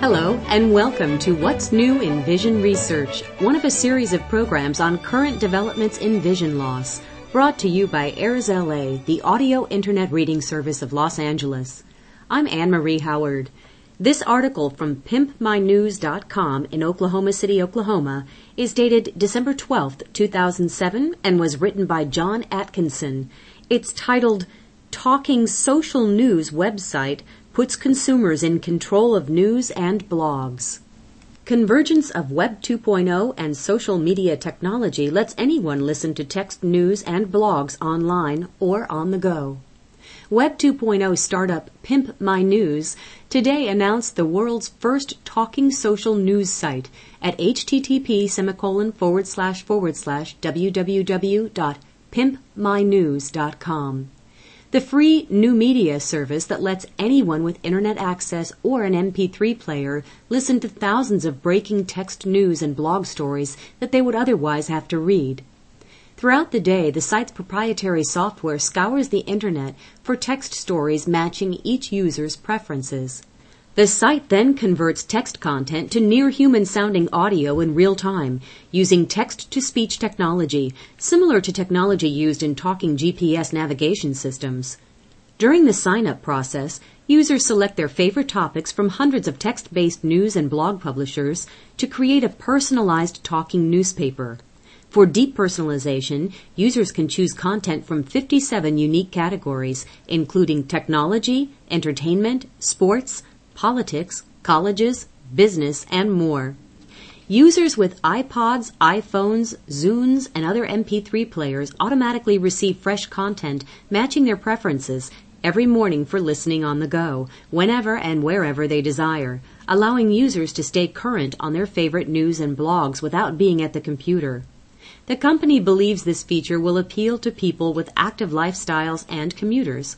Hello, and welcome to What's New in Vision Research, one of a series of programs on current developments in vision loss, brought to you by AIRS LA, the audio internet reading service of Los Angeles. I'm Anne Marie Howard. This article from pimpmynews.com in Oklahoma City, Oklahoma is dated December 12, 2007 and was written by John Atkinson. It's titled Talking Social News Website puts consumers in control of news and blogs. Convergence of Web 2.0 and social media technology lets anyone listen to text news and blogs online or on the go. Web 2.0 startup Pimp My News today announced the world's first talking social news site at http semicolon forward slash forward slash www.pimpmynews.com. The free new media service that lets anyone with internet access or an MP3 player listen to thousands of breaking text news and blog stories that they would otherwise have to read. Throughout the day, the site's proprietary software scours the internet for text stories matching each user's preferences. The site then converts text content to near human sounding audio in real time using text to speech technology, similar to technology used in talking GPS navigation systems. During the sign up process, users select their favorite topics from hundreds of text based news and blog publishers to create a personalized talking newspaper. For deep personalization, users can choose content from 57 unique categories, including technology, entertainment, sports, politics, colleges, business, and more. Users with iPods, iPhones, Zunes, and other MP3 players automatically receive fresh content matching their preferences every morning for listening on the go, whenever and wherever they desire, allowing users to stay current on their favorite news and blogs without being at the computer. The company believes this feature will appeal to people with active lifestyles and commuters.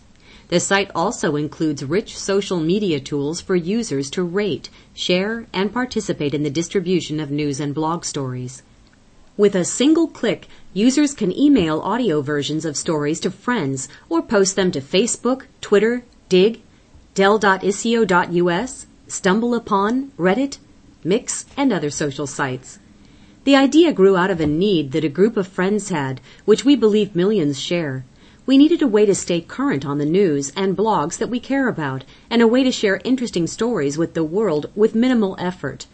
The site also includes rich social media tools for users to rate, share, and participate in the distribution of news and blog stories. With a single click, users can email audio versions of stories to friends or post them to Facebook, Twitter, Digg, del.icio.us, StumbleUpon, Reddit, Mixx, and other social sites. The idea grew out of a need that a group of friends had, which we believe millions share. We needed a way to stay current on the news and blogs that we care about, and a way to share interesting stories with the world with minimal effort.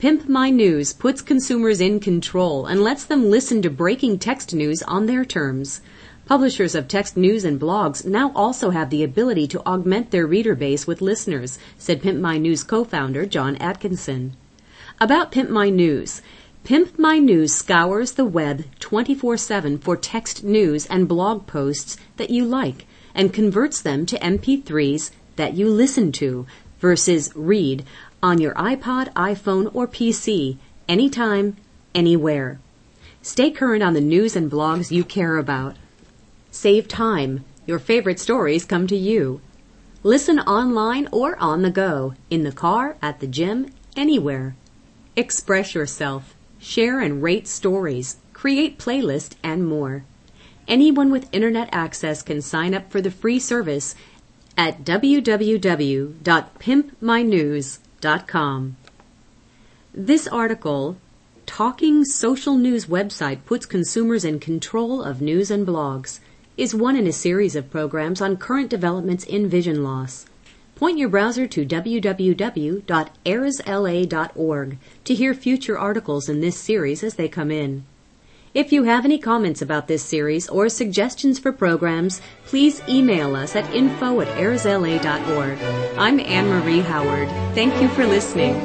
Pimp My News puts consumers in control and lets them listen to breaking text news on their terms. Publishers of text news and blogs now also have the ability to augment their reader base with listeners, said Pimp My News co-founder John Atkinson. About Pimp My News, Pimp My News scours the web 24 7 for text news and blog posts that you like and converts them to MP3s that you listen to versus read on your iPod, iPhone, or PC anytime, anywhere. Stay current on the news and blogs you care about. Save time. Your favorite stories come to you. Listen online or on the go, in the car, at the gym, anywhere. Express yourself share and rate stories, create playlists, and more. Anyone with internet access can sign up for the free service at www.pimpmynews.com. This article, Talking Social News Website Puts Consumers in Control of News and Blogs, is one in a series of programs on current developments in vision loss. Point your browser to www.airsla.org to hear future articles in this series as they come in. If you have any comments about this series or suggestions for programs, please email us at info at airsla.org. I'm Anne Marie Howard. Thank you for listening.